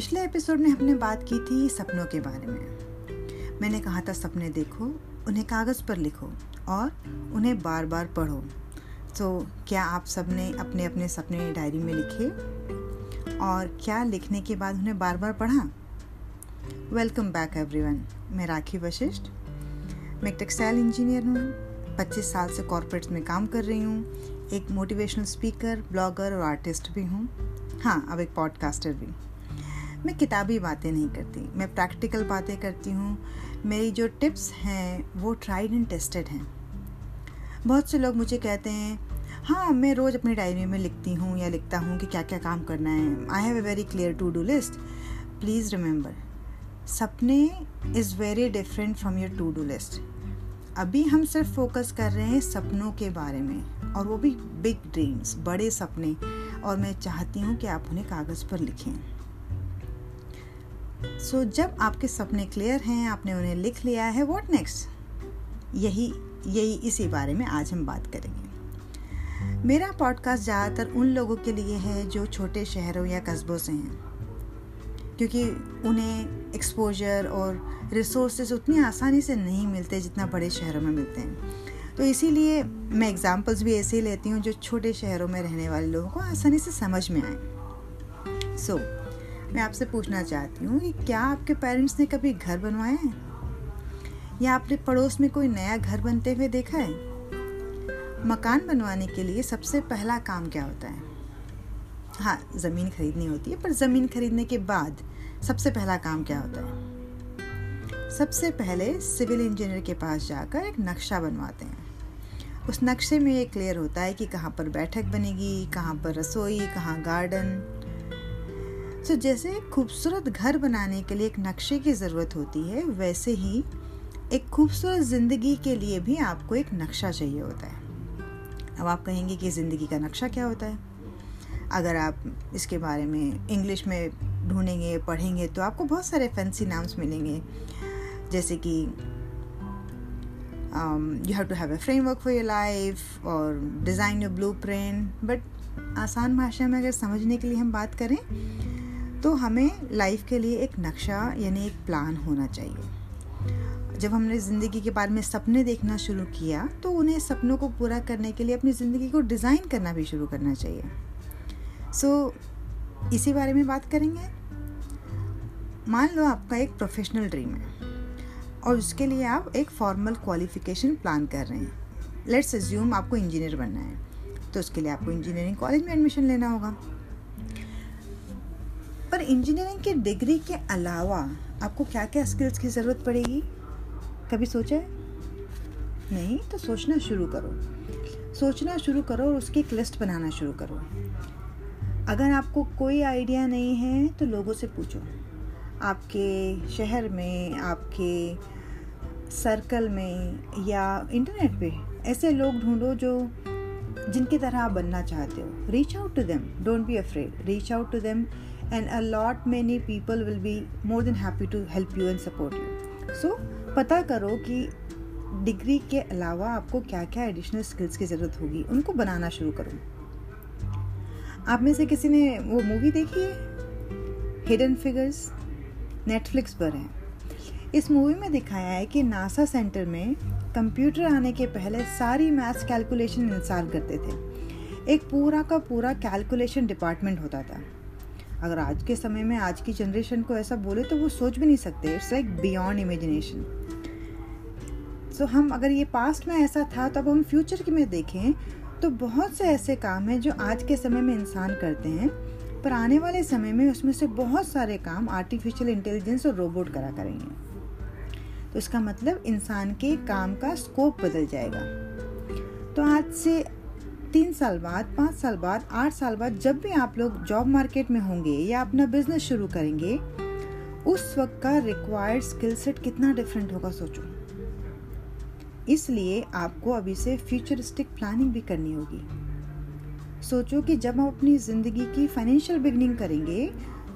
पिछले एपिसोड में हमने बात की थी सपनों के बारे में। मैंने कहा था, सपने देखो, उन्हें कागज़ पर लिखो और उन्हें बार बार पढ़ो। तो क्या आप सबने अपने अपने सपने डायरी में लिखे? और क्या लिखने के बाद उन्हें बार बार पढ़ा? वेलकम बैक एवरीवन मैं राखी वशिष्ठ। मैं टेक्सटाइल इंजीनियर हूँ। 25 साल से कॉरपोरेट्स में काम कर रही हूँ। एक मोटिवेशनल स्पीकर ब्लॉगर और आर्टिस्ट भी हूँ। हाँ अब एक पॉडकास्टर भी। मैं किताबी बातें नहीं करती, मैं प्रैक्टिकल बातें करती हूँ। मेरी जो टिप्स हैं, वो ट्राइड एंड टेस्टेड हैं। बहुत से लोग मुझे कहते हैं हाँ मैं रोज़ अपनी डायरी में लिखती हूँ या लिखता हूँ कि क्या क्या काम करना है। I have a very clear to do list please remember सपने is very different from your to do list अभी हम सिर्फ़ फोकस कर रहे हैं सपनों के बारे में, और वो भी बिग ड्रीम्स बड़े सपने। और मैं चाहती हूँ कि आप उन्हें कागज़ पर लिखें। सो so, जब आपके सपने क्लियर हैं आपने उन्हें लिख लिया है व्हाट नेक्स्ट यही यही इसी बारे में आज हम बात करेंगे। मेरा पॉडकास्ट ज़्यादातर उन लोगों के लिए है जो छोटे शहरों या कस्बों से हैं क्योंकि उन्हें एक्सपोजर और रिसोर्सेज उतनी आसानी से नहीं मिलते जितना बड़े शहरों में मिलते हैं। तो इसीलिए मैं एग्जांपल्स भी ऐसे ही लेती हूँ जो छोटे शहरों में रहने वाले लोगों को आसानी से समझ में आए। सो so, मैं आपसे पूछना चाहती हूँ कि क्या आपके पेरेंट्स ने कभी घर बनवाया है? या आपने पड़ोस में कोई नया घर बनते हुए देखा है? मकान बनवाने के लिए सबसे पहला काम क्या होता है? हाँ ज़मीन खरीदनी होती है, पर ज़मीन खरीदने के बाद सबसे पहला काम क्या होता है? सबसे पहले सिविल इंजीनियर के पास जाकर एक नक्शा बनवाते हैं। उस नक्शे में ये क्लियर होता है कि कहाँ पर बैठक बनेगी, कहाँ पर रसोई, कहाँ गार्डन सो so, जैसे खूबसूरत घर बनाने के लिए एक नक्शे की ज़रूरत होती है वैसे ही एक खूबसूरत ज़िंदगी के लिए भी आपको एक नक्शा चाहिए होता है। अब आप कहेंगे कि ज़िंदगी का नक्शा क्या होता है? अगर आप इसके बारे में इंग्लिश में ढूंढेंगे पढ़ेंगे तो आपको बहुत सारे फैंसी नाम्स मिलेंगे। जैसे कि you have to have a framework for your life और design your blueprint but आसान भाषा में अगर समझने के लिए हम बात करें तो हमें लाइफ के लिए एक नक्शा यानी एक प्लान होना चाहिए। जब हमने ज़िंदगी के बारे में सपने देखना शुरू किया तो उन्हें सपनों को पूरा करने के लिए अपनी ज़िंदगी को डिज़ाइन करना भी शुरू करना चाहिए। सो so, इसी बारे में बात करेंगे। मान लो आपका एक प्रोफेशनल ड्रीम है और उसके लिए आप एक फॉर्मल क्वालिफिकेशन प्लान कर रहे हैं। लेट्स एज्यूम आपको इंजीनियर बनना है तो उसके लिए आपको इंजीनियरिंग कॉलेज में एडमिशन लेना होगा। इंजीनियरिंग की डिग्री के अलावा आपको क्या क्या स्किल्स की ज़रूरत पड़ेगी? कभी सोचा है? नहीं तो सोचना शुरू करो। सोचना शुरू करो और उसकी एक लिस्ट बनाना शुरू करो। अगर आपको कोई आइडिया नहीं है तो लोगों से पूछो। आपके शहर में, आपके सर्कल में या इंटरनेट पे ऐसे लोग ढूंढो जो जिनकी तरह आप बनना चाहते हो। Reach out to them don't be afraid reach out to them and a lot many people will be more than happy to help you and support you. So, पता करो कि डिग्री के अलावा आपको क्या क्या एडिशनल स्किल्स की ज़रूरत होगी, उनको बनाना शुरू करो। आप में से किसी ने वो मूवी देखी है? हिडन फिगर्स नेटफ्लिक्स पर है। इस मूवी में दिखाया है कि नासा सेंटर में कंप्यूटर आने के पहले सारी मैथ्स कैलकुलेशन इंस्टॉल करते थे। एक पूरा का पूरा कैलकुलेशन डिपार्टमेंट होता था। अगर आज के समय में आज की जनरेशन को ऐसा बोले तो वो सोच भी नहीं सकते। It's like beyond imagination so हम अगर ये पास्ट में ऐसा था तो अब हम फ्यूचर की में देखें तो बहुत से ऐसे काम हैं जो आज के समय में इंसान करते हैं, पर आने वाले समय में उसमें से बहुत सारे काम आर्टिफिशियल इंटेलिजेंस और रोबोट करा करेंगे। तो इसका मतलब इंसान के काम का स्कोप बदल जाएगा। तो आज से तीन साल बाद, पाँच साल बाद, आठ साल बाद जब भी आप लोग जॉब मार्केट में होंगे या अपना बिज़नेस शुरू करेंगे, उस वक्त का रिक्वायर्ड स्किल सेट कितना डिफरेंट होगा सोचो। इसलिए आपको अभी से फ्यूचरिस्टिक प्लानिंग भी करनी होगी। सोचो कि जब आप अपनी ज़िंदगी की फाइनेंशियल बिगनिंग करेंगे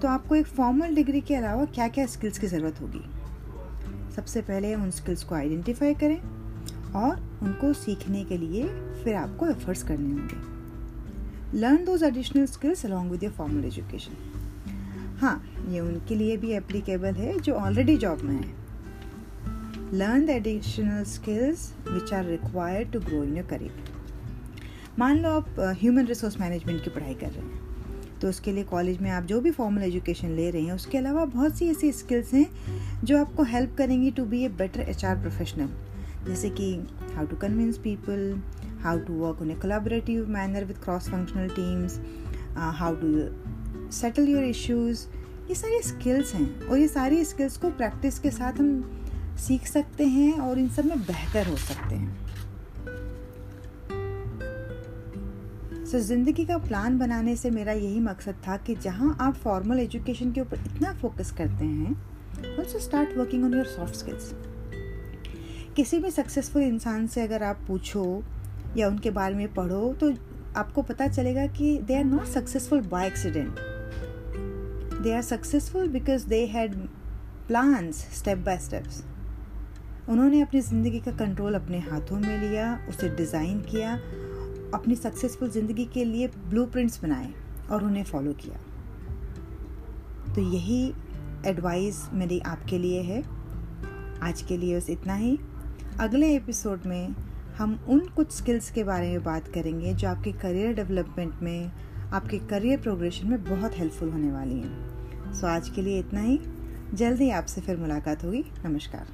तो आपको एक फॉर्मल डिग्री के अलावा क्या क्या स्किल्स की ज़रूरत होगी। सबसे पहले उन स्किल्स को आइडेंटिफाई करें। और उनको सीखने के लिए फिर आपको एफर्ट्स करने होंगे। Learn those additional skills along with your formal education हाँ ये उनके लिए भी एप्लीकेबल है जो ऑलरेडी जॉब में है। Learn the additional skills which are required to grow in your career मान लो आप ह्यूमन रिसोर्स मैनेजमेंट की पढ़ाई कर रहे हैं तो उसके लिए कॉलेज में आप जो भी फॉर्मल एजुकेशन ले रहे हैं, उसके अलावा बहुत सी ऐसी स्किल्स हैं जो आपको हेल्प करेंगी to be a better H R professional जैसे कि how to convince people how to work in a collaborative manner with cross functional teams how to settle your issues ये सारी स्किल्स हैं और ये सारी स्किल्स को प्रैक्टिस के साथ हम सीख सकते हैं और इन सब में बेहतर हो सकते हैं। सो so, ज़िंदगी का प्लान बनाने से मेरा यही मकसद था कि जहाँ आप फॉर्मल एजुकेशन के ऊपर इतना फोकस करते हैं also start working on your soft skills किसी भी सक्सेसफुल इंसान से अगर आप पूछो या उनके बारे में पढ़ो तो आपको पता चलेगा कि they are not successful by accident they are successful because they had plans step by steps उन्होंने अपनी ज़िंदगी का कंट्रोल अपने हाथों में लिया, उसे डिज़ाइन किया, अपनी सक्सेसफुल ज़िंदगी के लिए ब्लूप्रिंट्स बनाए और उन्हें फॉलो किया. तो यही एडवाइस मेरी आपके लिए है. आज के लिए बस इतना ही. अगले एपिसोड में हम उन कुछ स्किल्स के बारे में बात करेंगे जो आपके करियर डेवलपमेंट में, आपके करियर प्रोग्रेशन में बहुत हेल्पफुल होने वाली हैं। सो आज के लिए इतना ही। जल्दी आपसे फिर मुलाकात होगी। नमस्कार।